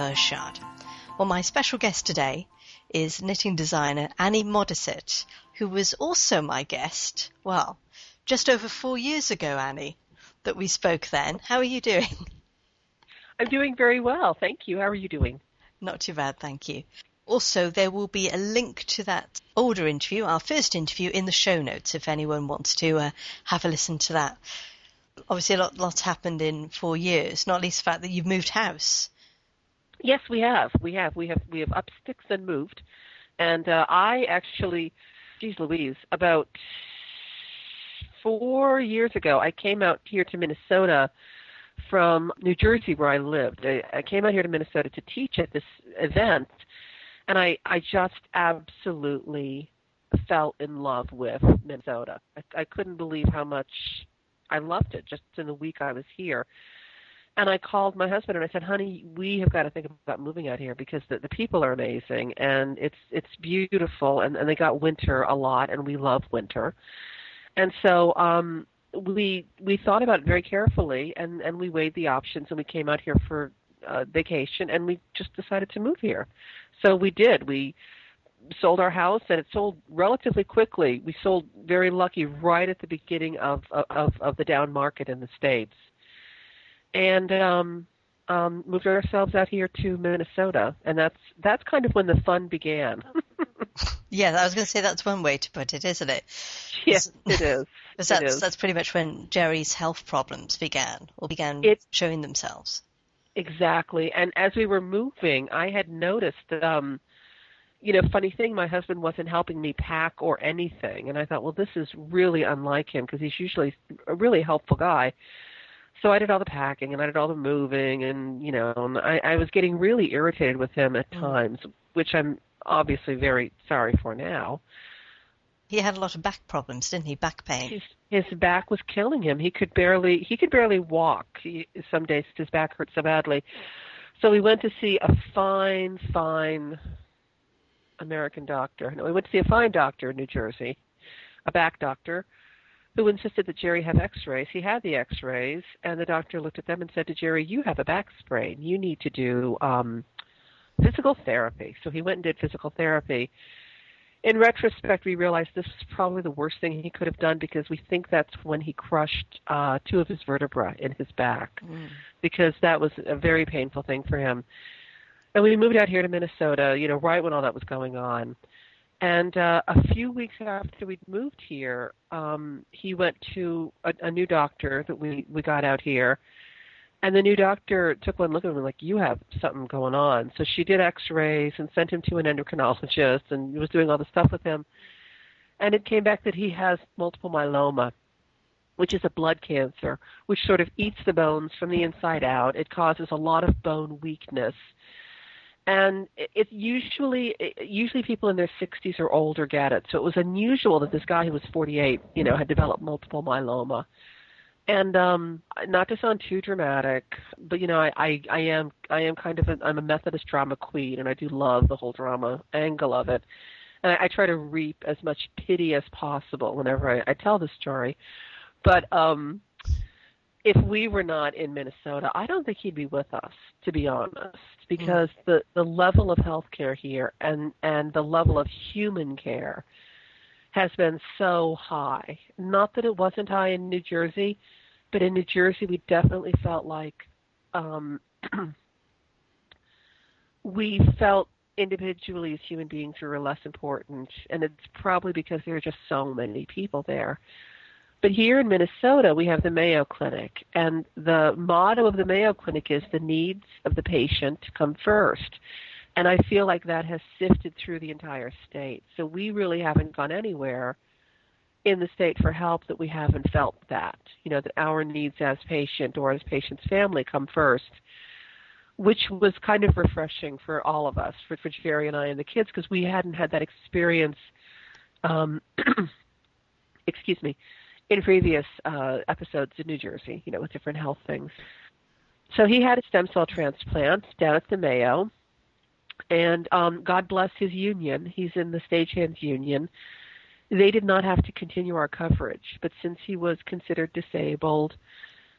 me, Marie Irshad. Well, my special guest today is knitting designer Annie Modesitt, who was also my guest, well, just over four years ago, Annie, that we spoke then. How are you doing? I'm doing very well, thank you. How are you doing? Not too bad, thank you. Also, there will be a link to that older interview, our first interview, in the show notes if anyone wants to uh, have a listen to that. Obviously, a lot, lot's happened in four years, not least the fact that you've moved house. Yes, we have. We have. We have. We have up sticks and moved. And uh, I actually, geez, Louise, about four years ago, I came out here to Minnesota from New Jersey, where I lived. I, I came out here to Minnesota to teach at this event and I I just absolutely fell in love with Minnesota. I, I couldn't believe how much I loved it just in the week I was here. And I called my husband and I said, "Honey, we have got to think about moving out here because the, the people are amazing and it's it's beautiful and and they got winter a lot and we love winter." And so um we we thought about it very carefully and and we weighed the options and we came out here for uh, vacation and we just decided to move here. So we did. We sold our house and it sold relatively quickly. We sold very lucky right at the beginning of of of the down market in the states. And um um moved ourselves out here to Minnesota and that's that's kind of when the fun began. yeah, I was going to say that's one way to put it, isn't it? Yes, it is. that's, it is. that's pretty much when Jerry's health problems began or began it, showing themselves. Exactly. And as we were moving, I had noticed that um you know, funny thing, my husband wasn't helping me pack or anything, and I thought, well, this is really unlike him because he's usually a really helpful guy. So I did all the packing and I did all the moving, and you know, and I, I was getting really irritated with him at mm. times, which I'm obviously very sorry for now. He had a lot of back problems, didn't he? Back pain. His, his back was killing him. He could barely he could barely walk. He, some days his back hurt so badly. So we went to see a fine, fine American doctor. No, we went to see a fine doctor in New Jersey, a back doctor, who insisted that Jerry have X-rays. He had the X-rays, and the doctor looked at them and said to Jerry, "You have a back sprain. You need to do um, physical therapy." So he went and did physical therapy in retrospect, we realized this was probably the worst thing he could have done because we think that's when he crushed uh, two of his vertebrae in his back, mm. because that was a very painful thing for him. And we moved out here to Minnesota, you know, right when all that was going on. And uh, a few weeks after we'd moved here, um, he went to a, a new doctor that we we got out here, and the new doctor took one look at him and like, you have something going on. So she did x-rays and sent him to an endocrinologist and was doing all the stuff with him. And it came back that he has multiple myeloma, which is a blood cancer, which sort of eats the bones from the inside out. It causes a lot of bone weakness. And it's usually usually people in their 60s or older get it. So it was unusual that this guy who was 48, you know, had developed multiple myeloma. And um not to sound too dramatic but you know i i, I am i am kind of a, i'm a methodist drama queen and i do love the whole drama angle of it. And i, I try to reap as much pity as possible whenever I, I tell the story. But um if we were not in minnesota i don't think he'd be with us to be honest because mm. the the level of health care here and and the level of human care has been so high. Not that it wasn't high in New Jersey, but in New Jersey we definitely felt like um, we felt individually as human beings we were less important, and it's probably because there are just so many people there. But here in Minnesota, we have the Mayo Clinic, and the motto of the Mayo Clinic is the needs of the patient come first. And I feel like that has sifted through the entire state. So we really haven't gone anywhere in the state for help that we haven't felt that. You know, that our needs as patient or as patient's family come first, which was kind of refreshing for all of us, for, for Jerry and I and the kids, because we hadn't had that experience, um, excuse me, in previous uh, episodes in New Jersey, you know, with different health things. So he had a stem cell transplant down at the Mayo and um, God bless his union. He's in the stagehands union. They did not have to continue our coverage, but since he was considered disabled,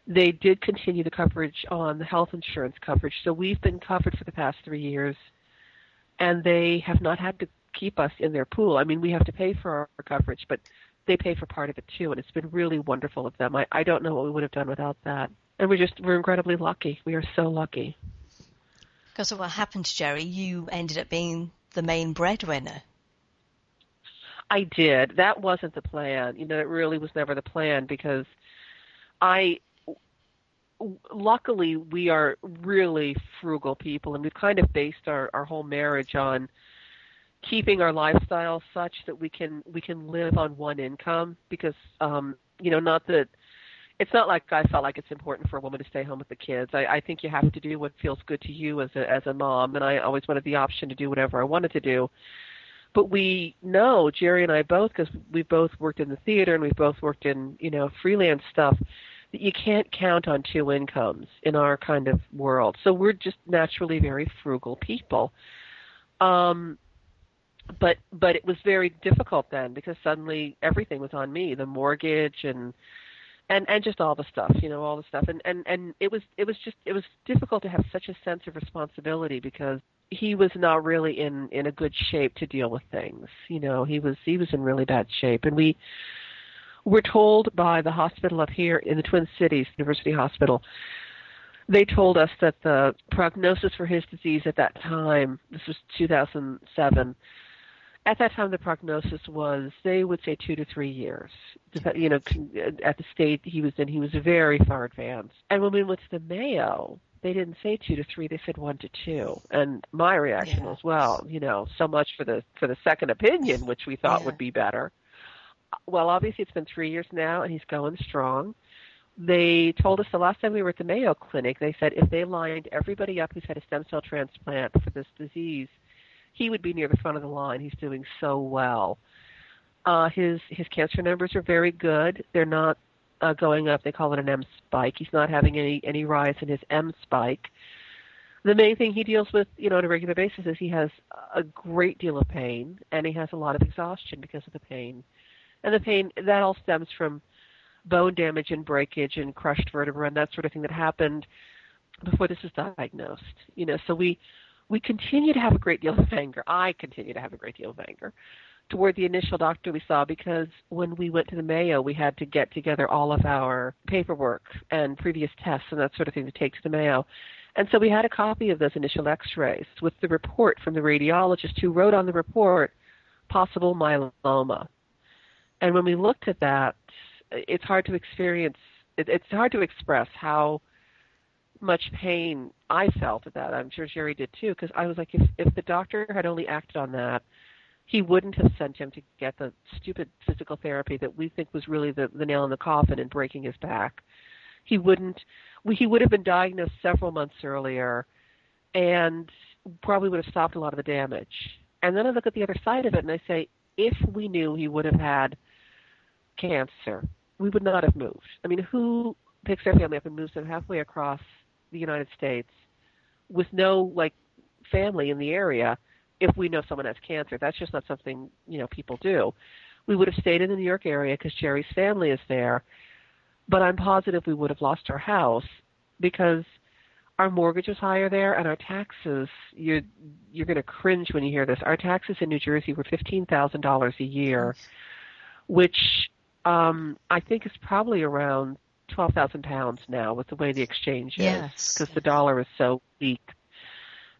they did continue the coverage on the health insurance coverage. So we've been covered for the past three years, and they have not had to keep us in their pool. I mean, we have to pay for our coverage, but they pay for part of it too, and it's been really wonderful of them. I, I don't know what we would have done without that. And we're just we're incredibly lucky. We are so lucky. Because of what happened to Jerry, you ended up being the main breadwinner. I did. That wasn't the plan. You know, it really was never the plan because I luckily we are really frugal people and we've kind of based our our whole marriage on keeping our lifestyle such that we can we can live on one income because um you know not that it's not like I felt like it's important for a woman to stay home with the kids. I, I think you have to do what feels good to you as a as a mom, and I always wanted the option to do whatever I wanted to do. But we know Jerry and I both, because we both worked in the theater and we've both worked in you know freelance stuff, that you can't count on two incomes in our kind of world. So we're just naturally very frugal people. Um, but but it was very difficult then because suddenly everything was on me, the mortgage and and and just all the stuff you know all the stuff. And and and it was it was just it was difficult to have such a sense of responsibility because he was not really in in a good shape to deal with things you know. He was he was in really bad shape. And we were told by the hospital up here in the twin cities university hospital they told us that the prognosis for his disease at that time this was 2007 at that time the prognosis was they would say two to three years you know at the state he was in he was very far advanced and when we went to the mayo they didn't say two to three they said one to two and my reaction yeah. was well you know so much for the for the second opinion which we thought yeah. would be better well obviously it's been three years now and he's going strong they told us the last time we were at the mayo clinic they said if they lined everybody up who's had a stem cell transplant for this disease he would be near the front of the line. He's doing so well. Uh, his his cancer numbers are very good. They're not uh, going up. They call it an M spike. He's not having any any rise in his M spike. The main thing he deals with, you know, on a regular basis is he has a great deal of pain and he has a lot of exhaustion because of the pain. And the pain that all stems from bone damage and breakage and crushed vertebra and that sort of thing that happened before this was diagnosed. You know, so we we continue to have a great deal of anger. I continue to have a great deal of anger toward the initial doctor we saw because when we went to the Mayo, we had to get together all of our paperwork and previous tests and that sort of thing to take to the Mayo. And so we had a copy of those initial x-rays with the report from the radiologist who wrote on the report possible myeloma. And when we looked at that, it's hard to experience, it's hard to express how much pain I felt at that. I'm sure Jerry did too, because I was like, if if the doctor had only acted on that, he wouldn't have sent him to get the stupid physical therapy that we think was really the the nail in the coffin in breaking his back. He wouldn't. He would have been diagnosed several months earlier, and probably would have stopped a lot of the damage. And then I look at the other side of it and I say, if we knew he would have had cancer, we would not have moved. I mean, who picks their family up and moves them halfway across the United States with no like family in the area if we know someone has cancer. That's just not something you know people do. We would have stayed in the New York area because Jerry's family is there, but I'm positive we would have lost our house because our mortgage was higher there and our taxes you're you're going to cringe when you hear this. Our taxes in New Jersey were fifteen thousand dollars a year, which um, I think is probably around twelve thousand pounds now with the way the exchange is because the dollar is so weak.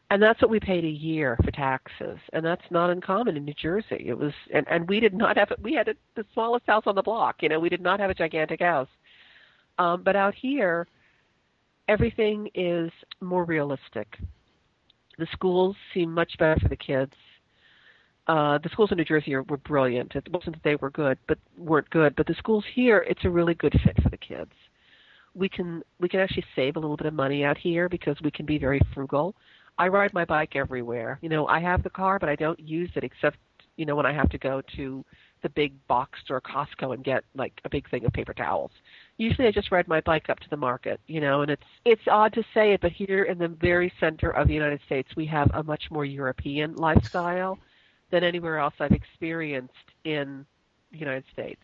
And that's what we paid a year for taxes, and that's not uncommon in New Jersey. It was, and and we did not have it. We had a, the smallest house on the block. You know, we did not have a gigantic house. Um, but out here, everything is more realistic. The schools seem much better for the kids. Uh, the schools in New Jersey are, were brilliant. It wasn't that they were good, but weren't good. But the schools here, it's a really good fit for the kids. We can we can actually save a little bit of money out here because we can be very frugal. I ride my bike everywhere. You know, I have the car, but I don't use it except you know when I have to go to the big box store Costco and get like a big thing of paper towels. Usually I just ride my bike up to the market, you know, and it's it's odd to say it, but here in the very center of the United States we have a much more European lifestyle than anywhere else I've experienced in the United States.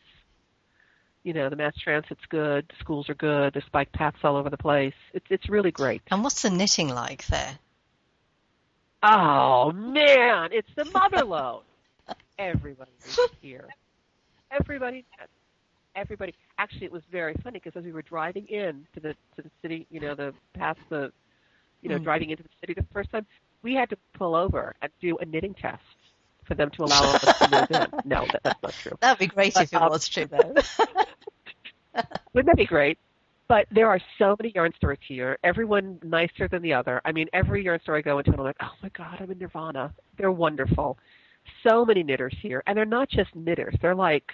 You know, the mass transit's good, the schools are good, there's bike paths all over the place. It's it's really great. And what's the knitting like there? Oh man, it's the mother lode. Everybody here. Everybody, everybody. Actually, it was very funny because as we were driving in to the to the city, you know, the past the, you know, Mm. driving into the city the first time, we had to pull over and do a knitting test for them to allow us to move in. No, that, that's not true. That'd be great if it um, was true, though. Wouldn't that be great? But there are so many yarn stores here, everyone nicer than the other. I mean, every yarn store I go into, I'm like, oh my God, I'm in Nirvana. They're wonderful. So many knitters here. And they're not just knitters. They're like,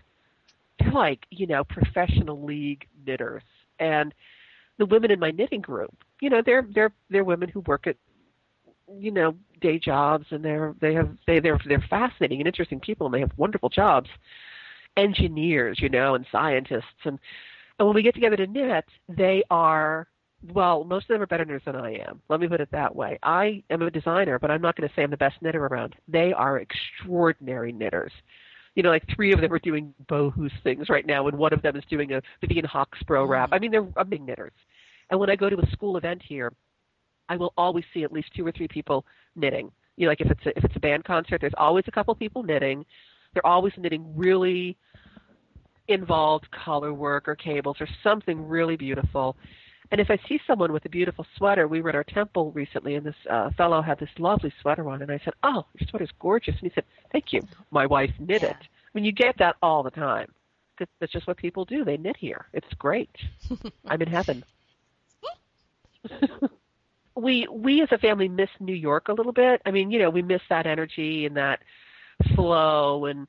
they're like, you know, professional league knitters. And the women in my knitting group, you know, they're, they're, they're women who work at, you know, day jobs and they're, they have, they, they're, they're fascinating and interesting people and they have wonderful jobs. Engineers, you know, and scientists and, and when we get together to knit, they are well, most of them are better knitters than I am. Let me put it that way. I am a designer, but I'm not going to say I'm the best knitter around. They are extraordinary knitters. You know, like three of them are doing bohus things right now, and one of them is doing a Vivian Hoxbro wrap. Mm-hmm. I mean, they're amazing knitters. And when I go to a school event here, I will always see at least two or three people knitting. You know, like if it's a, if it's a band concert, there's always a couple people knitting. They're always knitting really involved color work or cables or something really beautiful. And if I see someone with a beautiful sweater, we were at our temple recently, and this uh, fellow had this lovely sweater on, and I said, "Oh, your sweater's gorgeous." And he said, "Thank you. My wife knit Yeah. it." I mean, you get that all the time that's just what people do. They knit here. It's great. I'm in heaven. we we as a family miss New York a little bit. I mean, you know, we miss that energy and that flow and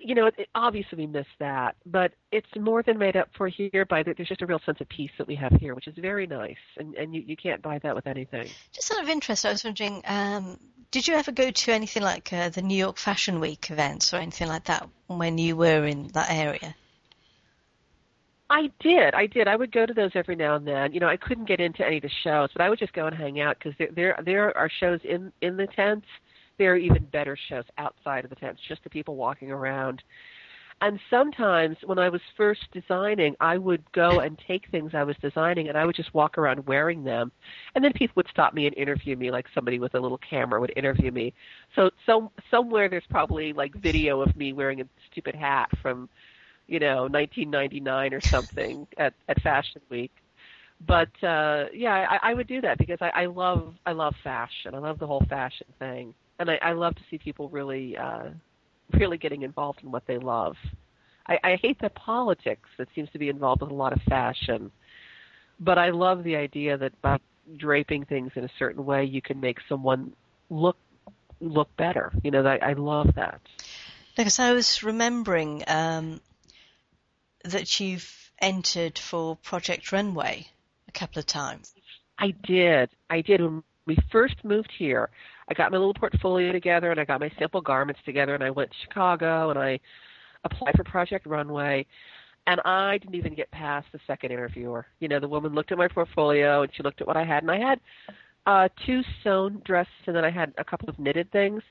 you know, it, obviously we miss that, but it's more than made up for here by the, there's just a real sense of peace that we have here, which is very nice, and and you you can't buy that with anything. Just out of interest, I was wondering, um, did you ever go to anything like uh, the New York Fashion Week events or anything like that when you were in that area? I did, I did. I would go to those every now and then. You know, I couldn't get into any of the shows, but I would just go and hang out because there there there are shows in in the tents. There are even better shows outside of the tents, just the people walking around. And sometimes when I was first designing, I would go and take things I was designing and I would just walk around wearing them. And then people would stop me and interview me like somebody with a little camera would interview me. So so somewhere there's probably like video of me wearing a stupid hat from, you know, 1999 or something at at Fashion Week. But uh yeah, I, I would do that because I, I love I love fashion. I love the whole fashion thing. And I, I love to see people really uh really getting involved in what they love. I, I hate the politics that seems to be involved with a lot of fashion, but I love the idea that by draping things in a certain way, you can make someone look look better. You know, I, I love that. Because I was remembering um, that you've entered for Project Runway a couple of times. I did. I did. When we first moved here, I got my little portfolio together and I got my sample garments together and I went to Chicago and I applied for Project Runway and I didn't even get past the second interviewer. You know, the woman looked at my portfolio and she looked at what I had and I had uh two sewn dresses and then I had a couple of knitted things.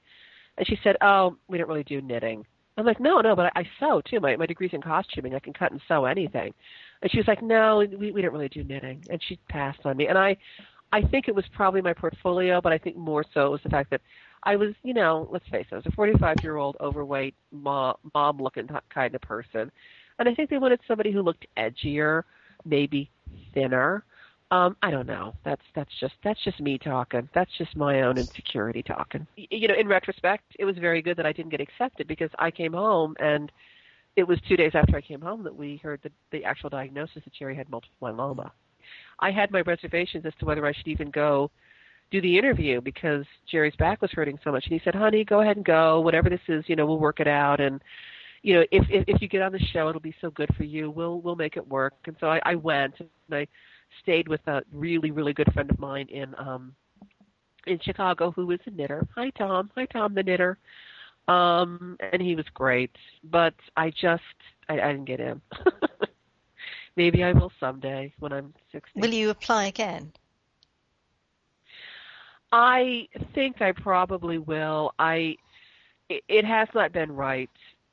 And she said, "Oh, we don't really do knitting." I'm like, "No, no, but I, I sew too. My my degree's in costuming. I can cut and sew anything." And she was like, "No, we we don't really do knitting." And she passed on me. And I I think it was probably my portfolio, but I think more so it was the fact that I was, you know, let's face it, I was a 45 year old overweight mom mom looking kind of person, and I think they wanted somebody who looked edgier, maybe thinner. Um, I don't know. That's that's just that's just me talking. That's just my own insecurity talking. You know, in retrospect, it was very good that I didn't get accepted because I came home and it was two days after I came home that we heard the, the actual diagnosis that Jerry had multiple myeloma. I had my reservations as to whether I should even go do the interview because Jerry's back was hurting so much. And he said, "Honey, go ahead and go. Whatever this is, you know, we'll work it out. And you know, if if, if you get on the show, it'll be so good for you. We'll we'll make it work." And so I, I went and I stayed with a really really good friend of mine in um in Chicago who is a knitter. Hi Tom. Hi Tom the knitter. Um and he was great, but I just I, I didn't get in. Maybe I will someday when I'm 60. Will you apply again? I think I probably will. I it, it has not been right.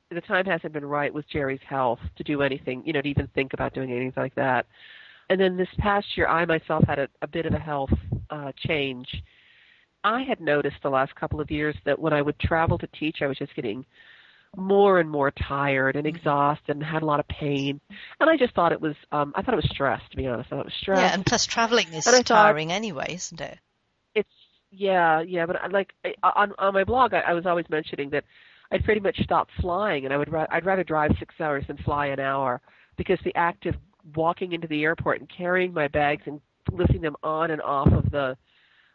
the time hasn't been right with Jerry's health to do anything, you know, to even think about doing anything like that. And then this past year, I myself had a, a bit of a health uh, change. I had noticed the last couple of years that when I would travel to teach, I was just getting more and more tired and exhausted and had a lot of pain. And I just thought it was, um, I thought it was stress, to be honest. I thought it was stress. Yeah, and plus traveling is And I thought- tiring anyway, isn't it? It's yeah, yeah, but I- like I- on on my blog, I, I was always mentioning that I'd pretty much stopped flying, and I would ra- I'd rather drive six hours than fly an hour because the act of walking into the airport and carrying my bags and lifting them on and off of the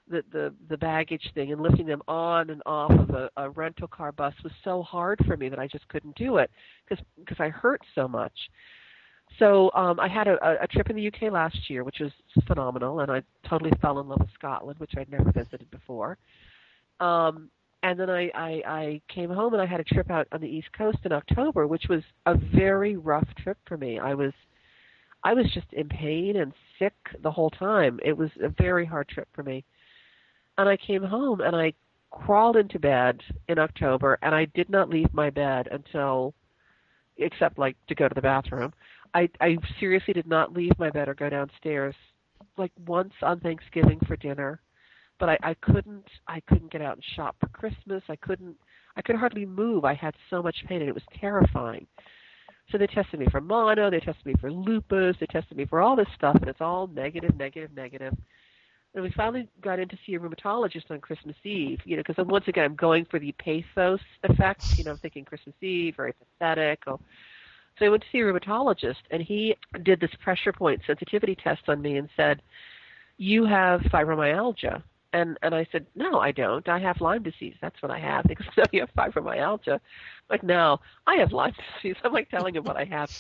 the the, the baggage thing and lifting them on and off of a, a rental car bus was so hard for me that I just couldn't do it because because I hurt so much. So um, I had a, a- trip in the UK last year, which was phenomenal, and I totally fell in love with Scotland, which I'd never visited before. Um, and then I, I, I came home and I had a trip out on the East Coast in October, which was a very rough trip for me. I was I was just in pain and sick the whole time. It was a very hard trip for me. And I came home and I crawled into bed in October and I did not leave my bed until except like to go to the bathroom. I I seriously did not leave my bed or go downstairs like once on Thanksgiving for dinner. But I, I couldn't I couldn't get out and shop for Christmas. I couldn't I could hardly move. I had so much pain and it was terrifying. So they tested me for mono, they tested me for lupus, they tested me for all this stuff, and it's all negative, negative, negative. And we finally got in to see a rheumatologist on Christmas Eve, you know, because once again I'm going for the pathos effect, you know, I'm thinking Christmas Eve, very pathetic. Oh. So I went to see a rheumatologist, and he did this pressure point sensitivity test on me and said, "You have fibromyalgia." And and I said, "No, I don't. I have Lyme disease. That's what I have." Because no, you have fibromyalgia. I'm like, no, I have Lyme disease. I'm like telling him what I have.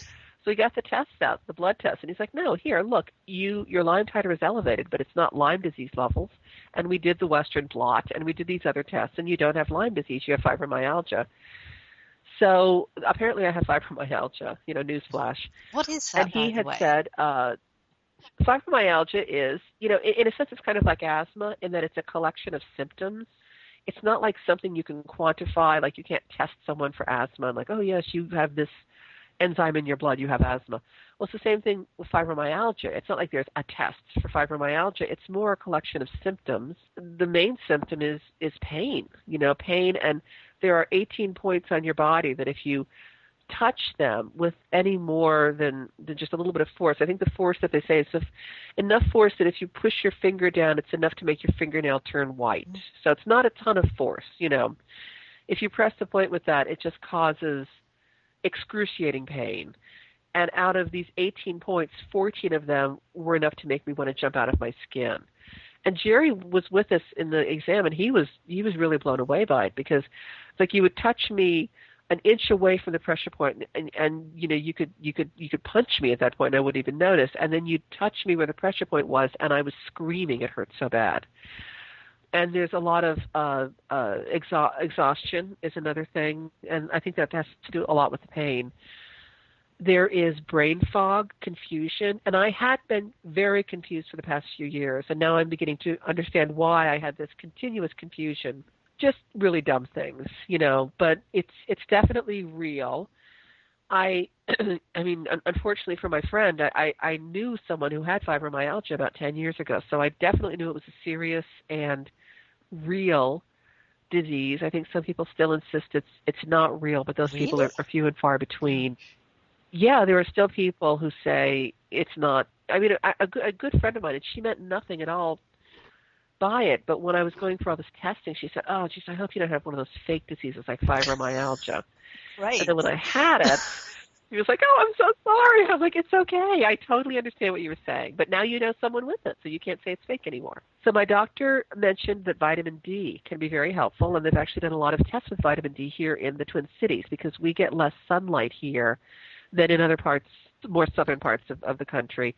So he got the tests out, the blood test, and he's like, "No, here, look, you your Lyme titer is elevated, but it's not Lyme disease levels." And we did the Western blot, and we did these other tests, and you don't have Lyme disease. You have fibromyalgia. So apparently, I have fibromyalgia. You know, newsflash. What is that? and he had way? said, uh, fibromyalgia is, you know, in, in a sense, it's kind of like asthma in that it's a collection of symptoms. It's not like something you can quantify. Like you can't test someone for asthma and like, oh yes, you have this enzyme in your blood, you have asthma. Well, it's the same thing with fibromyalgia. It's not like there's a test for fibromyalgia. It's more a collection of symptoms. The main symptom is is pain. You know, pain, and there are 18 points on your body that if you touch them with any more than, than just a little bit of force. I think the force that they say is if, enough force that if you push your finger down, it's enough to make your fingernail turn white. Mm-hmm. So it's not a ton of force, you know. If you press the point with that, it just causes excruciating pain. And out of these 18 points, 14 of them were enough to make me want to jump out of my skin. And Jerry was with us in the exam, and he was he was really blown away by it because, it's like, you would touch me an inch away from the pressure point and, and you know you could you could you could punch me at that point and I wouldn't even notice. And then you'd touch me where the pressure point was and I was screaming it hurt so bad. And there's a lot of uh, uh, exha- exhaustion is another thing and I think that has to do a lot with the pain. There is brain fog confusion and I had been very confused for the past few years and now I'm beginning to understand why I had this continuous confusion just really dumb things, you know, but it's it's definitely real. I I mean, unfortunately for my friend, I, I I knew someone who had fibromyalgia about 10 years ago, so I definitely knew it was a serious and real disease. I think some people still insist it's it's not real, but those people are, are few and far between. Yeah, there are still people who say it's not. I mean, a, a, good- a good friend of mine, and she meant nothing at all by it. But when I was going for all this testing, she said, "Oh, geez, I hope you don't have one of those fake diseases like fibromyalgia." Right. And then when I had it, he was like, "Oh, I'm so sorry." I'm like, "It's okay. I totally understand what you were saying, but now you know someone with it, so you can't say it's fake anymore." So my doctor mentioned that vitamin D can be very helpful, and they've actually done a lot of tests with vitamin D here in the Twin Cities because we get less sunlight here than in other parts, more southern parts of, of the country.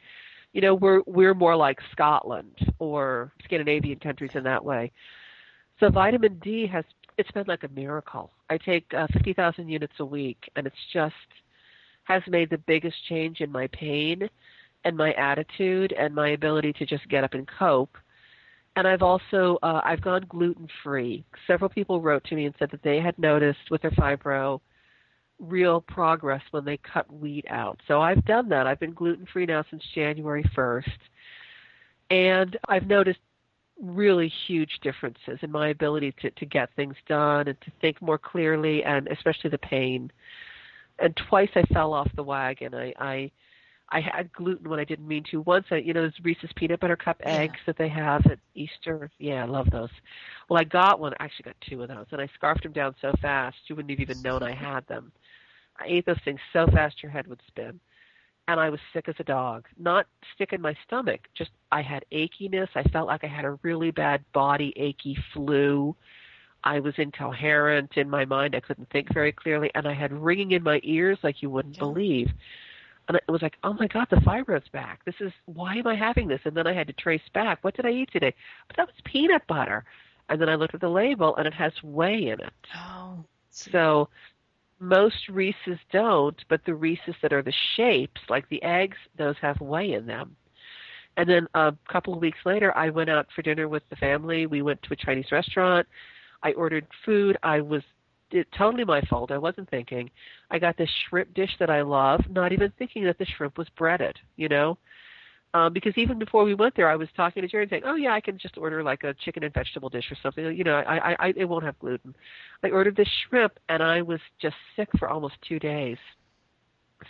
You know, we're we're more like Scotland or Scandinavian countries in that way. So vitamin D has it's been like a miracle. I take uh, 50,000 units a week, and it's just has made the biggest change in my pain and my attitude and my ability to just get up and cope. And I've also uh, I've gone gluten free. Several people wrote to me and said that they had noticed with their fibro real progress when they cut wheat out. So I've done that. I've been gluten free now since January 1st. And I've noticed really huge differences in my ability to, to get things done and to think more clearly and especially the pain. And twice I fell off the wagon. I, I I had gluten when I didn't mean to. Once I you know those Reese's peanut butter cup eggs yeah. that they have at Easter. Yeah, I love those. Well I got one, I actually got two of those, and I scarfed them down so fast you wouldn't have even known I had them. I ate those things so fast your head would spin and I was sick as a dog. Not sick in my stomach, just I had achiness. I felt like I had a really bad body achy flu. I was incoherent in my mind. I couldn't think very clearly, and I had ringing in my ears like you wouldn't yeah. believe. And it was like, oh my God, the fibro's back. This is why am I having this? And then I had to trace back. What did I eat today? But that was peanut butter. And then I looked at the label, and it has whey in it. Oh. So most Reese's don't, but the Reese's that are the shapes, like the eggs, those have whey in them. And then a couple of weeks later, I went out for dinner with the family. We went to a Chinese restaurant. I ordered food. I was it, totally my fault. I wasn't thinking. I got this shrimp dish that I love, not even thinking that the shrimp was breaded, you know? Um, because even before we went there, I was talking to Jerry and saying, "Oh yeah, I can just order like a chicken and vegetable dish or something. You know, I, I, I it won't have gluten." I ordered this shrimp, and I was just sick for almost two days.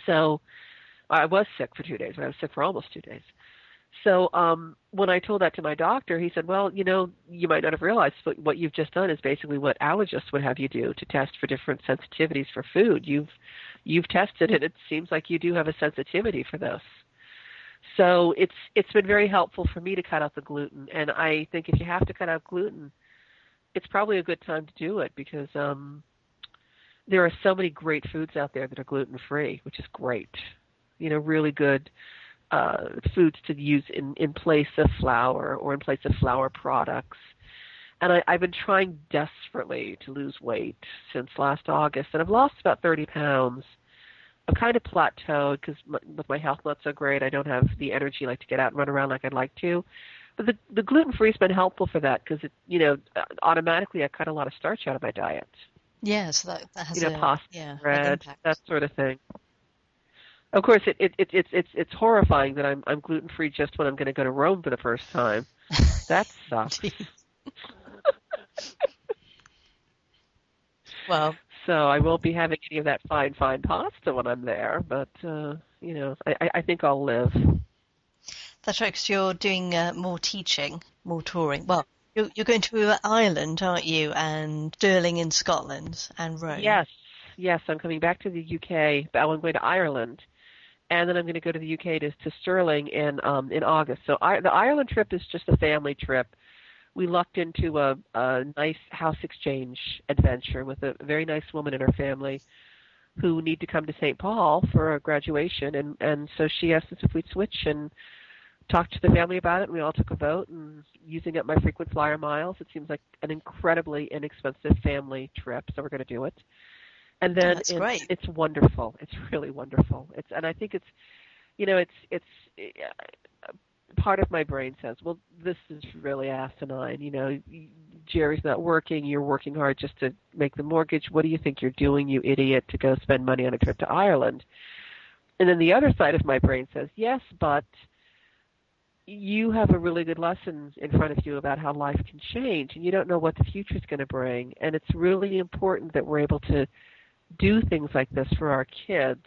So, I was sick for two days, but I was sick for almost two days. So, um, when I told that to my doctor, he said, "Well, you know, you might not have realized, but what you've just done is basically what allergists would have you do to test for different sensitivities for food. You've, you've tested it. It seems like you do have a sensitivity for this." So it's it's been very helpful for me to cut out the gluten, and I think if you have to cut out gluten, it's probably a good time to do it because um, there are so many great foods out there that are gluten free, which is great. You know, really good uh, foods to use in in place of flour or in place of flour products. And I, I've been trying desperately to lose weight since last August, and I've lost about 30 pounds I'm kind of plateaued because with my health not so great, I don't have the energy like to get out and run around like I'd like to. But the the gluten free has been helpful for that because it you know uh, automatically I cut a lot of starch out of my diet. Yes, yeah, so that, that has you know a, pasta, yeah, bread, that sort of thing. Of course, it, it, it it's it's it's horrifying that I'm I'm gluten free just when I'm going to go to Rome for the first time. that sucks. well, so I won't be having any of that fine, fine pasta when I'm there. But uh, you know, I, I think I'll live. That's right, because you're doing uh, more teaching, more touring. Well, you're, you're going to Ireland, aren't you? And Stirling in Scotland and Rome. Yes, yes. I'm coming back to the UK, but I'm going to Ireland, and then I'm going to go to the UK to, to Stirling in um, in August. So I, the Ireland trip is just a family trip we lucked into a, a nice house exchange adventure with a very nice woman in her family who need to come to St. Paul for a graduation, and and so she asked us if we'd switch and talked to the family about it. And we all took a vote, and using up my frequent flyer miles, it seems like an incredibly inexpensive family trip. So we're going to do it. And then That's it's, great. it's wonderful. It's really wonderful. It's and I think it's, you know, it's it's part of my brain says, well, this is really asinine. You know, Jerry's not working. You're working hard just to make the mortgage. What do you think you're doing, you idiot, to go spend money on a trip to Ireland? And then the other side of my brain says, yes, but you have a really good lesson in front of you about how life can change, and you don't know what the future is going to bring. And it's really important that we're able to do things like this for our kids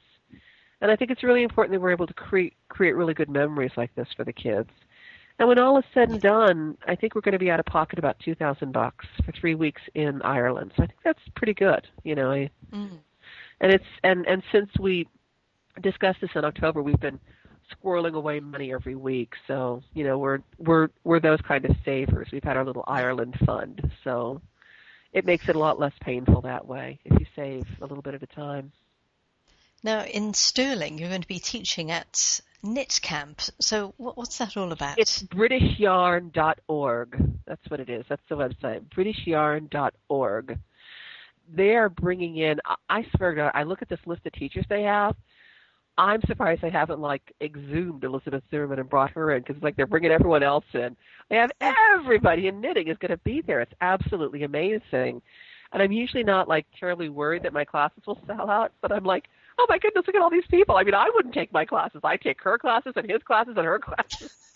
and I think it's really important that we're able to create create really good memories like this for the kids. And when all is said and done, I think we're going to be out of pocket about two thousand bucks for three weeks in Ireland. So I think that's pretty good, you know. I, mm. And it's and and since we discussed this in October, we've been squirreling away money every week. So you know we're we're we're those kind of savers. We've had our little Ireland fund, so it makes it a lot less painful that way if you save a little bit at a time. Now, in Stirling, you're going to be teaching at Knit Camp. So, what, what's that all about? It's BritishYarn.org. That's what it is. That's the website. BritishYarn.org. They are bringing in. I swear to God, I look at this list of teachers they have. I'm surprised they haven't like exhumed Elizabeth Zimmermann and brought her in because like they're bringing everyone else in. They have everybody in knitting is going to be there. It's absolutely amazing And I'm usually not like terribly worried that my classes will sell out, but I'm like, oh my goodness, look at all these people. I mean, I wouldn't take my classes. I take her classes and his classes and her classes.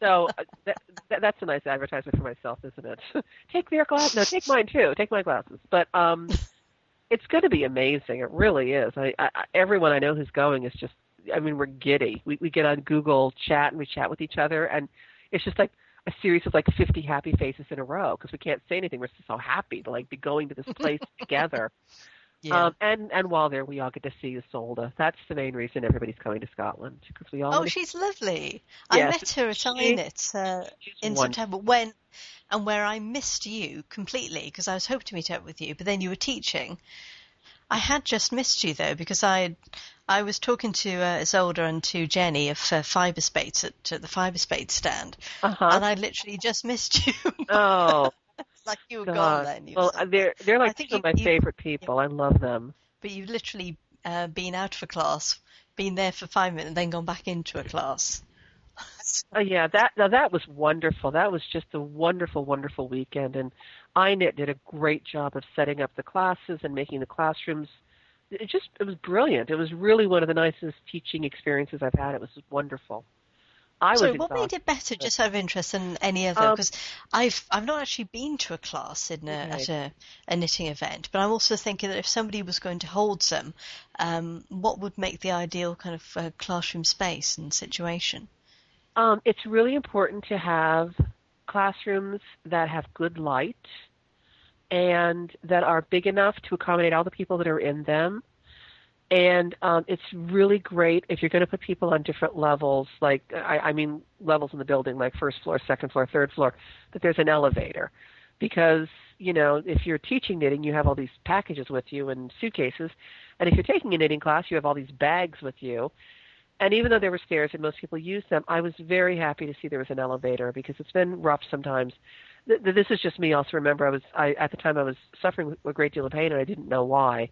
So uh, that, that, that's a nice advertisement for myself, isn't it? take their class. No, take mine too. Take my classes. But um, it's going to be amazing. It really is. I, I, everyone I know who's going is just. I mean, we're giddy. We we get on Google Chat and we chat with each other, and it's just like a series of like 50 happy faces in a row because we can't say anything. We're just so happy to like be going to this place together. Yeah. Um, and and while there, we all get to see Isolde. That's the main reason everybody's coming to Scotland because we all. oh, she's lovely. I met her at she- uh, in wonderful. September when, and where I missed you completely because I was hoping to meet up with you, but then you were teaching. I had just missed you though because I, I was talking to uh, Isolde and to Jenny of uh, Fyberspates at, at the Fibre Spade stand, Uh-huh. and I literally just missed you. oh, like you were gone then. You Well, they're they're like some of my you- favorite people. I love them. but you've literally uh, been out of a class, been there for five minutes, and then gone back into a class. Oh yeah, that now that was wonderful. That was just a wonderful, wonderful weekend, and iKnit did a great job of setting up the classes and making the classrooms. It just it was brilliant. It was really one of the nicest teaching experiences I've had. It was wonderful. I so what made it better, just out of interest, than any other? Um, Because I've I've not actually been to a class in a, at a, a knitting event, but I'm also thinking that if somebody was going to hold some, um, what would make the ideal kind of uh, classroom space and situation? Um, it's really important to have classrooms that have good light and that are big enough to accommodate all the people that are in them. And um, it's really great if you're going to put people on different levels, like I, I mean levels in the building, like first floor, second floor, third floor, that there's an elevator, because you know if you're teaching knitting, you have all these packages with you and suitcases, and if you're taking a knitting class, you have all these bags with you, and even though there were stairs and most people used them, I was very happy to see there was an elevator because it's been rough sometimes. Th- th- This is just me. Also, remember, I was I at the time I was suffering a great deal of pain and I didn't know why.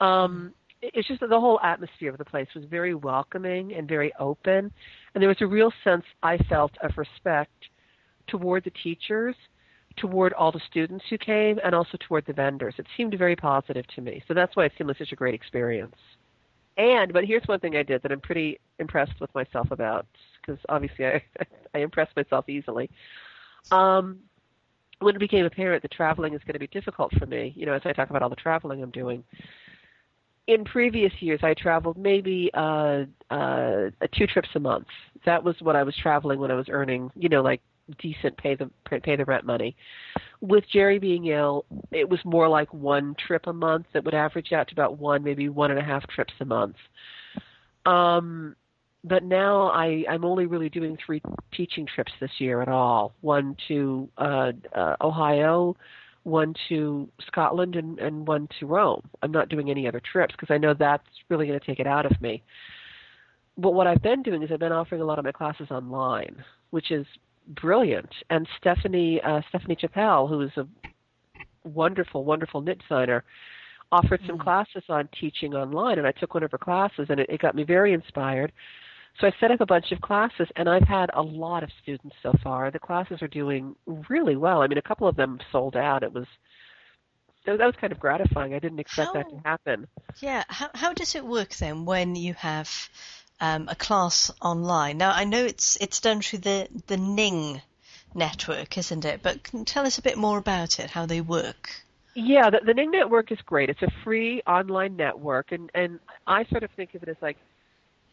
Um, it's just that the whole atmosphere of the place was very welcoming and very open, and there was a real sense I felt of respect toward the teachers, toward all the students who came, and also toward the vendors. It seemed very positive to me, so that's why it seemed like such a great experience. And but here's one thing I did that I'm pretty impressed with myself about because obviously I I impress myself easily. Um, when it became apparent that traveling is going to be difficult for me, you know, as I talk about all the traveling I'm doing. In previous years, I traveled maybe uh, uh, two trips a month. That was what I was traveling when I was earning, you know, like decent pay the pay the rent money. With Jerry being ill, it was more like one trip a month that would average out to about one, maybe one and a half trips a month. Um, but now I, I'm only really doing three teaching trips this year at all. One to uh, uh, Ohio, one to Scotland, and, and one to Rome. I'm not doing any other trips because I know that's really going to take it out of me. But what I've been doing is I've been offering a lot of my classes online, which is brilliant. And Stephanie uh, Stephanie Japel, who is a wonderful, wonderful knit designer, offered some Mm. classes on teaching online, and I took one of her classes, and it, it got me very inspired. So I set up a bunch of classes, and I've had a lot of students so far. The classes are doing really well. I mean, a couple of them sold out. It was so that was kind of gratifying. I didn't expect that to happen. Yeah, how how does it work then when you have um, a class online? Now I know it's it's done through the the Ning network, isn't it? But tell us a bit more about it, how they work. Yeah, the, the Ning network is great. It's a free online network, and and I sort of think of it as like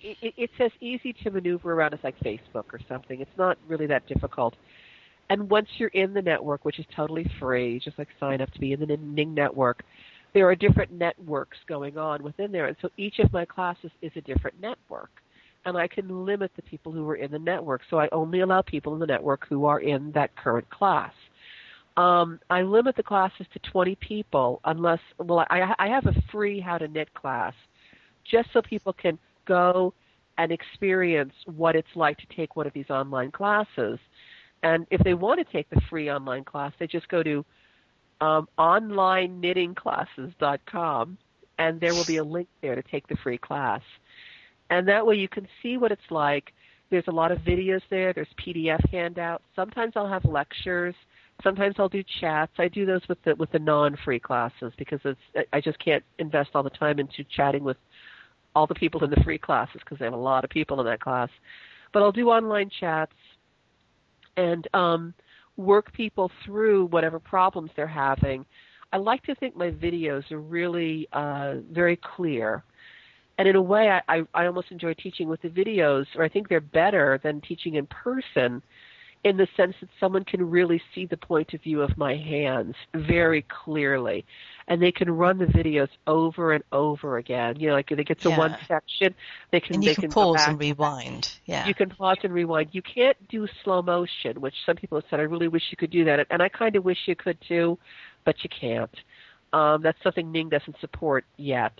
it, it- it's as easy to maneuver around as like Facebook or something. It's not really that difficult. And once you're in the network, which is totally free, just like sign up to be in the Ning network, there are different networks going on within there, and so each of my classes is a different network. And I can limit the people who are in the network, so I only allow people in the network who are in that current class um, I limit the classes to 20 people unless, well, I, I have a free how to knit class just so people can go and experience what it's like to take one of these online classes. And if they want to take the free online class, they just go to um, onlineknittingclasses.com and there will be a link there to take the free class. And that way you can see what it's like. There's a lot of videos there. There's PDF handouts. Sometimes I'll have lectures. Sometimes I'll do chats. I do those with the with the non-free classes because it's I just can't invest all the time into chatting with all the people in the free classes because they have a lot of people in that class. But I'll do online chats and um, work people through whatever problems they're having. I like to think my videos are really uh, very clear. And in a way, I, I, I almost enjoy teaching with the videos, or I think they're better than teaching in person in the sense that someone can really see the point of view of my hands very clearly. And they can run the videos over and over again. You know like they get to yeah. one section they can and you they can, can pause and rewind. Yeah. You can pause and rewind. You can't do slow motion which some people have said i really wish you could do that. And i kind of wish you could too but you can't. Um, that's something ning doesn't support yet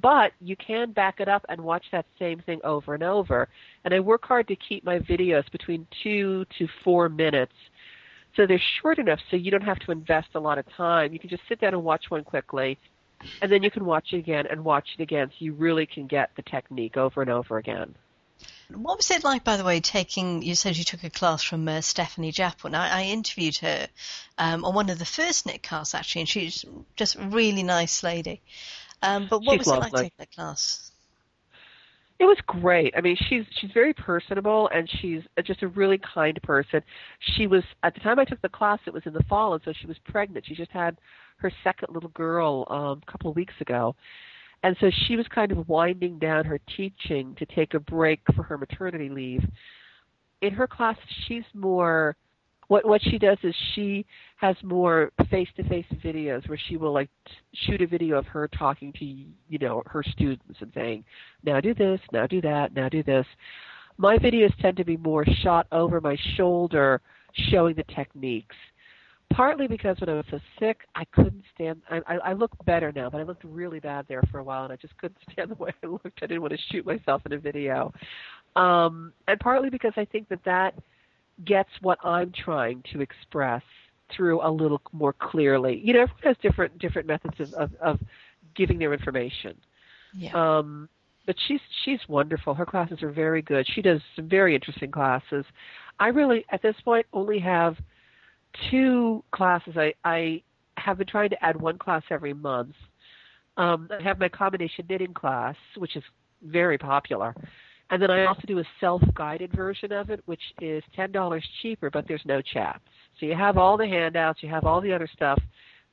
but you can back it up and watch that same thing over and over. And I work hard to keep my videos between two to four minutes. So they're short enough so you don't have to invest a lot of time. You can just sit down and watch one quickly, and then you can watch it again and watch it again so you really can get the technique over and over again. What was it like, by the way, taking, you said you took a class from uh, Stephanie Japel. I, I interviewed her um, on one of the first knit casts, actually, and she's just a really nice lady. Um, but what she's was lovely. it like taking that class? It was great. I mean, she's she's very personable and she's just a really kind person. She was at the time I took the class, it was in the fall, and so she was pregnant. She just had her second little girl um, a couple of weeks ago, and so she was kind of winding down her teaching to take a break for her maternity leave. In her class, she's more what what she does is she has more face to face videos where she will like shoot a video of her talking to you know her students and saying now do this now do that now do this. My videos tend to be more shot over my shoulder showing the techniques. Partly because when i was so sick i couldn't stand i i, look better now but i looked really bad there for a while and i just couldn't stand the way i looked. I didn't want to shoot myself in a video. Um and partly because i think that that gets what I'm trying to express through a little more clearly. You know, everyone has different different methods of, of, of giving their information. Yeah. Um, but she's she's wonderful. Her classes are very good. She does some very interesting classes. I really at this point only have two classes. I I have been trying to add one class every month. Um, I have my combination knitting class, which is very popular. And then I also do a self-guided version of it, which is ten dollars cheaper, but there's no chats. So you have all the handouts, you have all the other stuff.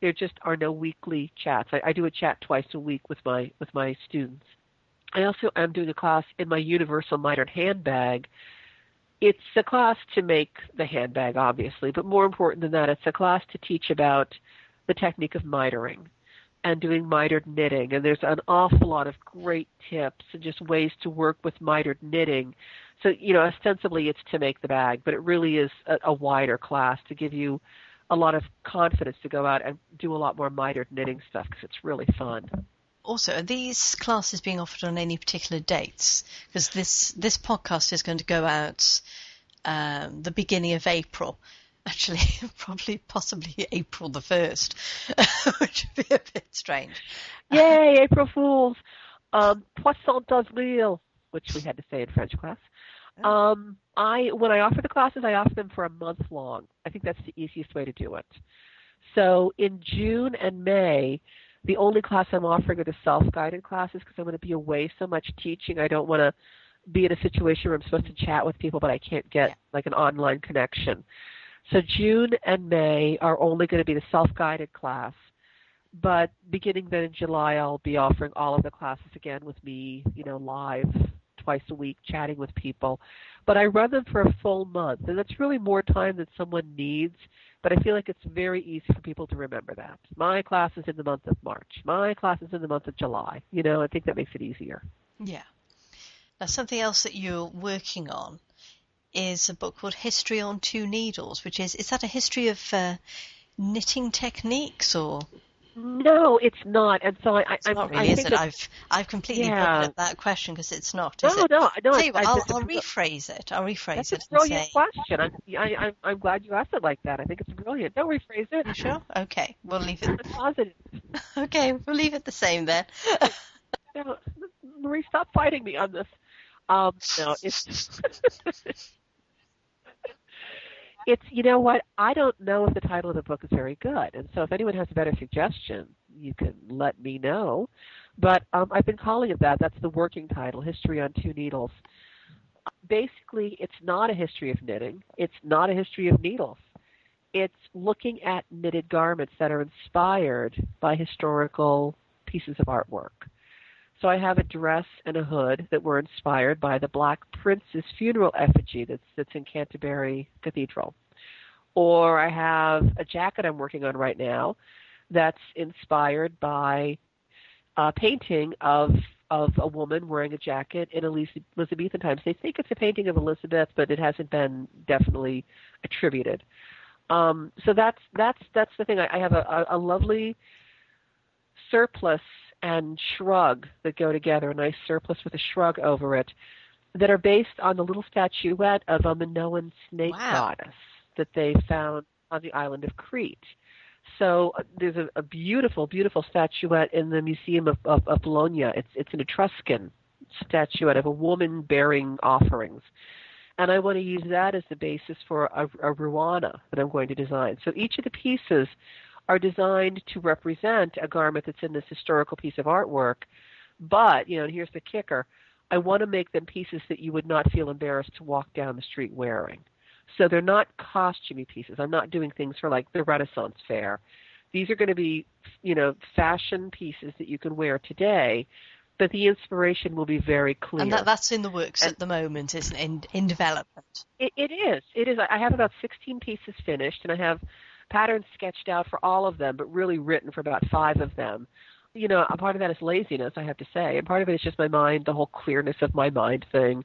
There just are no weekly chats. I, I do a chat twice a week with my with my students. I also am doing a class in my Universal Mitered handbag. It's a class to make the handbag, obviously, but more important than that, it's a class to teach about the technique of mitering and doing mitered knitting. And there's an awful lot of great tips and just ways to work with mitered knitting. So, you know, ostensibly it's to make the bag, but it really is a, a wider class to give you a lot of confidence to go out and do a lot more mitered knitting stuff because it's really fun. Also, are these classes being offered on any particular dates? Because this this podcast is going to go out um, the beginning of April actually probably possibly April the 1st, which would be a bit strange. Yay, April Fools! Um, Poisson d'avril, which we had to say in French class. Oh. Um, I when I offer the classes, I offer them for a month long. I think that's the easiest way to do it. So in June and May, the only class I'm offering are the self-guided classes because I'm going to be away so much teaching. I don't want to be in a situation where I'm supposed to chat with people, but I can't get yeah. like an online connection. So June and May are only going to be the self-guided class. But beginning then in July, I'll be offering all of the classes again with me, you know, live twice a week, chatting with people. But I run them for a full month, and that's really more time than someone needs. But I feel like it's very easy for people to remember that. My class is in the month of March. My class is in the month of July. You know, I think that makes it easier. Yeah. Now, something else that you're working on is a book called History on Two Needles, which is is that a history of uh, knitting techniques or? No, it's not. And so I, it's I, not really, I is it? I've I've completely yeah. that question because it's not. No, it? no, no. Tell you what, I'll, I'll rephrase it. I'll rephrase That's it. a brilliant say, question. I'm, I, I'm, I'm glad you asked it like that. I think it's brilliant. Don't rephrase it. You sure? Okay, we'll leave it. positive. okay, we'll leave it the same then. no, Marie, stop fighting me on this. Um, no, it's it's you know what I don't know if the title of the book is very good, and so if anyone has a better suggestion, you can let me know. But um, I've been calling it that. That's the working title, History on Two Needles. Basically, it's not a history of knitting. It's not a history of needles. It's looking at knitted garments that are inspired by historical pieces of artwork. So I have a dress and a hood that were inspired by the Black Prince's funeral effigy that's that's in Canterbury Cathedral. Or I have a jacket I'm working on right now that's inspired by a painting of of a woman wearing a jacket in Elizabethan times. They think it's a painting of Elizabeth, but it hasn't been definitely attributed. Um, so that's that's that's the thing. I, I have a, a, a lovely surplice and shrug that go together, a nice surplice with a shrug over it, that are based on the little statuette of a Minoan snake wow. goddess that they found on the island of Crete. So uh, there's a, a, beautiful, beautiful statuette in the Museum of, of, of Bologna. It's it's an Etruscan statuette of a woman bearing offerings. And I want to use that as the basis for a, a ruana that I'm going to design. So each of the pieces are designed to represent a garment that's in this historical piece of artwork. But, you know, here's the kicker I want to make them pieces that you would not feel embarrassed to walk down the street wearing. So they're not costumey pieces. I'm not doing things for like the Renaissance fair. These are going to be, you know, fashion pieces that you can wear today, but the inspiration will be very clear. And that, that's in the works and at the moment, isn't it? In, in development. It, it is. It is. I have about 16 pieces finished, and I have patterns sketched out for all of them, but really written for about five of them. You know, a part of that is laziness, I have to say, and part of it is just my mind, the whole clearness of my mind thing.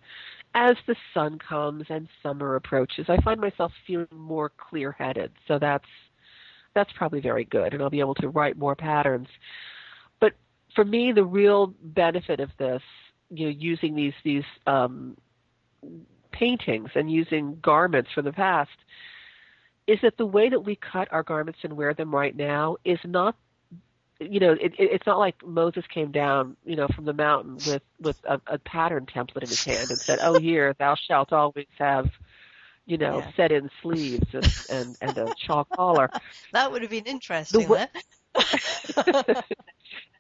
As the sun comes and summer approaches, I find myself feeling more clear-headed. So that's that's probably very good, and I'll be able to write more patterns. But for me, the real benefit of this, you know, using these these um, paintings and using garments from the past is that the way that we cut our garments and wear them right now is not you know it, it, it's not like moses came down you know from the mountain with with a, a pattern template in his hand and said oh here thou shalt always have you know yeah. set in sleeves and, and and a shawl collar. That would have been interesting the,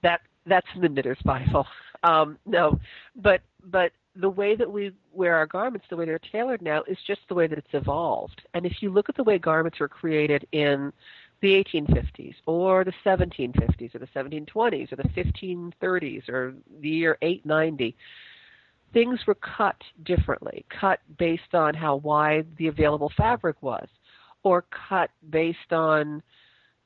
that that's the knitter's bible. Um no but but the way that we wear our garments, the way they're tailored now, is just the way that it's evolved. And if you look at the way garments were created in the 1850s or the 1750s or the 1720s or the 1530s or the year 890, things were cut differently, cut based on how wide the available fabric was, or cut based on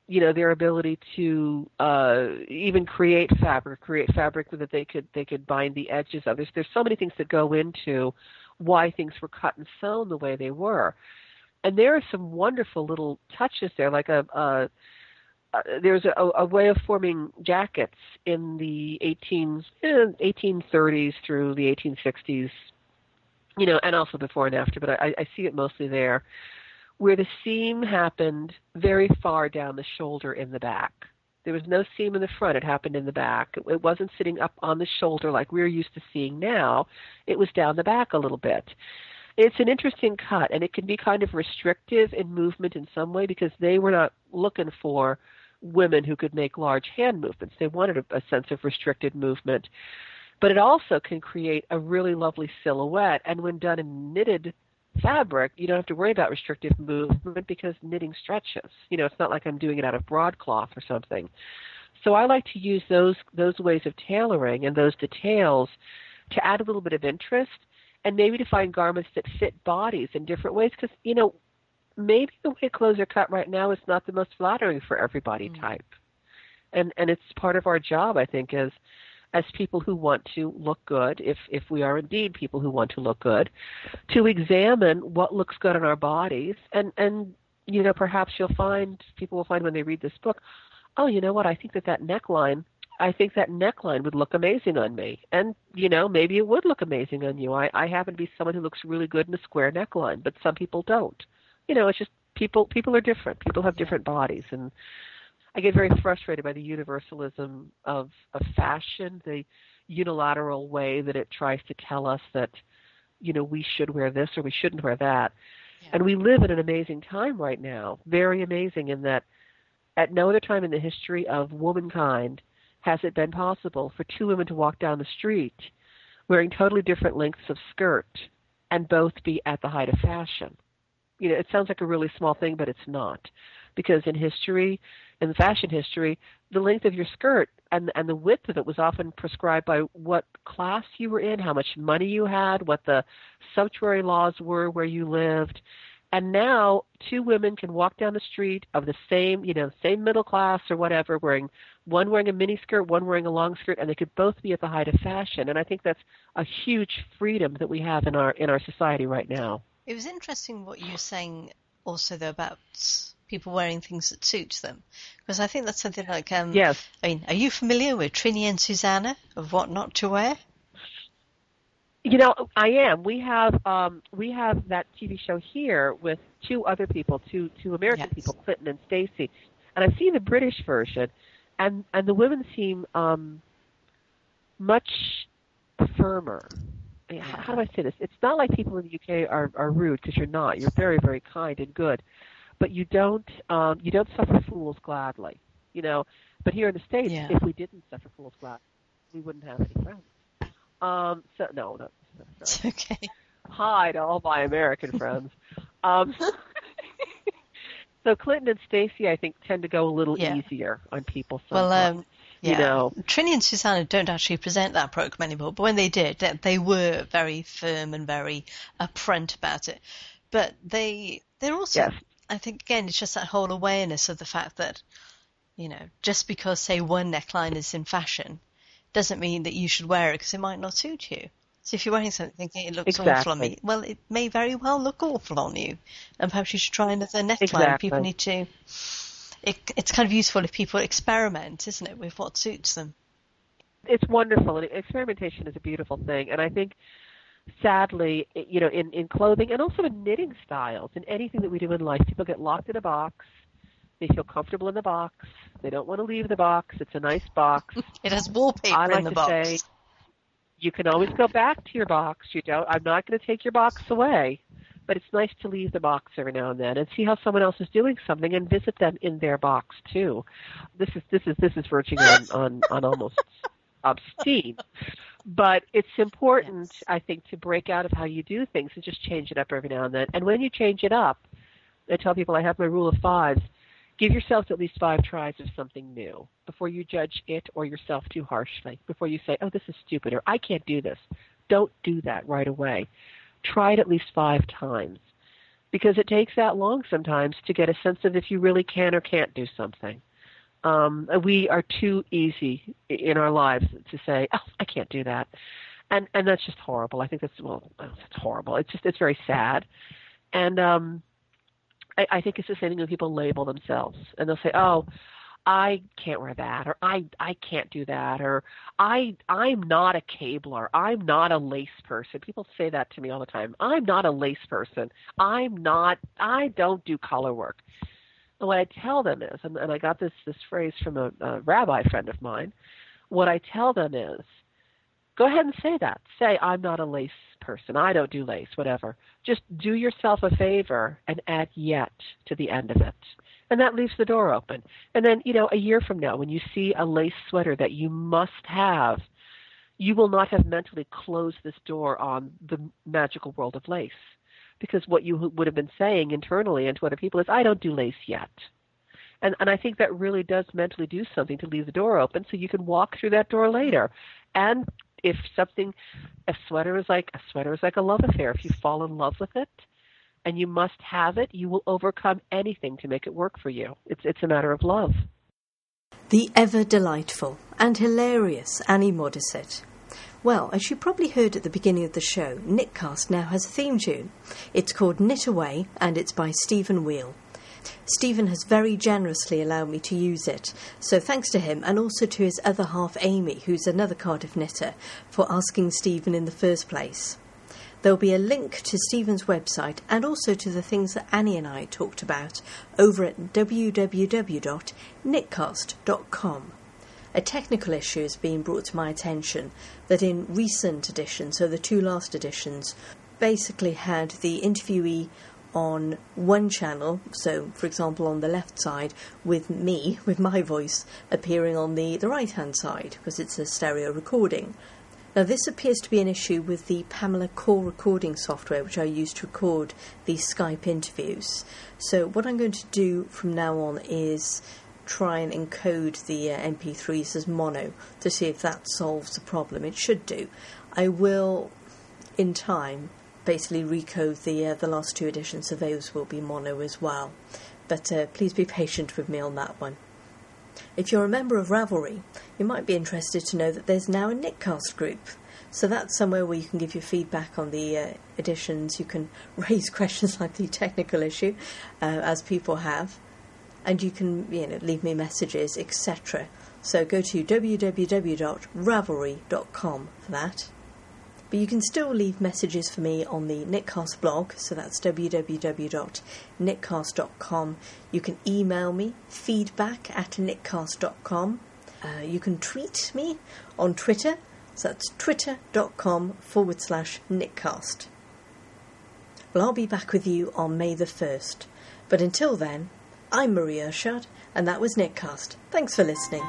you know their ability to uh, even create fabric, create fabric that they could they could bind the edges of. There's there's so many things that go into why things were cut and sewn the way they were, and there are some wonderful little touches there, like a. a uh, there's a, a way of forming jackets in the 18, eh, 1830s through the 1860s, you know, and also before and after, but I, I see it mostly there where the seam happened very far down the shoulder in the back. There was no seam in the front, it happened in the back. It wasn't sitting up on the shoulder like we're used to seeing now, it was down the back a little bit. It's an interesting cut, and it can be kind of restrictive in movement in some way because they were not looking for women who could make large hand movements. They wanted a, a sense of restricted movement. But it also can create a really lovely silhouette, and when done in knitted fabric, you don't have to worry about restrictive movement because knitting stretches. You know, it's not like I'm doing it out of broadcloth or something. So I like to use those those ways of tailoring and those details to add a little bit of interest and maybe to find garments that fit bodies in different ways because you know maybe the way clothes are cut right now is not the most flattering for everybody mm. type and and it's part of our job i think as as people who want to look good, if, if we are indeed people who want to look good, to examine what looks good on our bodies. And, and you know, perhaps you'll find, people will find when they read this book, oh, you know what, I think that that neckline, I think that neckline would look amazing on me. And, you know, maybe it would look amazing on you. I, I happen to be someone who looks really good in a square neckline, but some people don't. You know, it's just people people are different. People have different bodies and I get very frustrated by the universalism of, of fashion, the unilateral way that it tries to tell us that, you know, we should wear this or we shouldn't wear that. And we live in an amazing time right now, very amazing in that at no other time in the history of womankind has it been possible for two women to walk down the street wearing totally different lengths of skirt and both be at the height of fashion. You know, it sounds like a really small thing, but it's not. Because in history, in fashion history, the length of your skirt and and the width of it was often prescribed by what class you were in, how much money you had, what the sumptuary laws were where you lived. And now two women can walk down the street of the same, you know, same middle class or whatever, wearing one wearing a mini skirt, one wearing a long skirt, and they could both be at the height of fashion. And I think that's a huge freedom that we have in our in our society right now. It was interesting what you were saying also though about people wearing things that suit them. Because I think that's something like, um, yes. I mean, are you familiar with Trinny and Susannah of what not to wear? You know, I am. We have um, we have that TV show here with two other people, two two American yes. people, Clinton and Stacey, and I've seen the British version, and and the women seem um, much firmer. How, how do I say this? It's not like people in the UK are are rude because you're not. You're very very kind and good, but you don't um, you don't suffer fools gladly, you know. But here in the states, yeah. if we didn't suffer fools gladly, we wouldn't have any friends. Um, so no, no, okay. Hi to all my American friends. Um, so Clinton and Stacey, I think, tend to go a little yeah. easier on people. Sometimes. Well, um, yeah. You know, Trinny and Susannah don't actually present that program anymore, but when they did, they, they were very firm and very upfront about it. But they they're also yes. I think again, it's just that whole awareness of the fact that, you know, just because say one neckline is in fashion, doesn't mean that you should wear it because it might not suit you. So if you're wearing something thinking it looks exactly. awful on me, well, it may very well look awful on you, and perhaps you should try another neckline. Exactly. People need to. It, it's kind of useful if people experiment, isn't it, with what suits them. It's wonderful, and experimentation is a beautiful thing, and I think sadly, you know, in, in clothing and also in knitting styles, and anything that we do in life, people get locked in a box. They feel comfortable in the box. They don't want to leave the box. It's a nice box. it has wallpaper I like in the to box. Say, you can always go back to your box. You don't. I'm not going to take your box away, but it's nice to leave the box every now and then and see how someone else is doing something and visit them in their box too. This is this is this is verging on on, on almost obscene. But it's important, yes. I think, to break out of how you do things and just change it up every now and then. And when you change it up, I tell people I have my rule of fives. Give yourself at least five tries of something new before you judge it or yourself too harshly. Before you say, oh, this is stupid or I can't do this. Don't do that right away. Try it at least five times because it takes that long sometimes to get a sense of if you really can or can't do something um, we are too easy in our lives to say, "Oh, I can't do that," and and that's just horrible. I think that's well, it's horrible. It's just it's very sad, and um, I, I think it's the same thing when people label themselves and they'll say, "Oh." I can't wear that or I I can't do that or I I'm not a cabler. I'm not a lace person. People say that to me all the time. I'm not a lace person. I'm not I don't do color work. And what I tell them is, and, and I got this this phrase from a, a rabbi friend of mine. What I tell them is, go ahead and say that. Say I'm not a lace person. I don't do lace. Whatever. Just do yourself a favor and add yet to the end of it. And that leaves the door open. And then, you know, a year from now, when you see a lace sweater that you must have, you will not have mentally closed this door on the magical world of lace because what you would have been saying internally and to other people is, I don't do lace yet. And, and I think that really does mentally do something to leave the door open so you can walk through that door later. And if something, a sweater is like a sweater is like a love affair. If you fall in love with it and you must have it, you will overcome anything to make it work for you. It's it's a matter of love. The ever delightful and hilarious Annie Modesitt well, as you probably heard at the beginning of the show, Knitcast now has a theme tune. It's called Knit Away and it's by Stephen Wheel. Stephen has very generously allowed me to use it, so thanks to him and also to his other half Amy, who's another Cardiff knitter, for asking Stephen in the first place. There'll be a link to Stephen's website and also to the things that Annie and I talked about over at www.knitcast.com a technical issue has been brought to my attention that in recent editions, so the two last editions, basically had the interviewee on one channel, so for example on the left side, with me, with my voice, appearing on the, the right hand side, because it's a stereo recording. Now, this appears to be an issue with the Pamela Core recording software, which I use to record these Skype interviews. So, what I'm going to do from now on is try and encode the uh, MP3s as mono to see if that solves the problem. It should do. I will, in time, basically recode the uh, the last two editions, so those will be mono as well. But uh, please be patient with me on that one. If you're a member of Ravelry, you might be interested to know that there's now a Knitcast group. So that's somewhere where you can give your feedback on the uh, editions. You can raise questions like the technical issue, uh, as people have, and you can you know leave me messages, etc. So go to www.ravelry.com for that. But you can still leave messages for me on the Knitcast blog, so that's www.knitcast.com. You can email me, feedback at knitcast.com. Uh, you can tweet me on Twitter, so that's twitter.com forward slash knitcast. Well, I'll be back with you on May the 1st. But until then, I'm Marie Irshad, and that was Knitcast. Thanks for listening.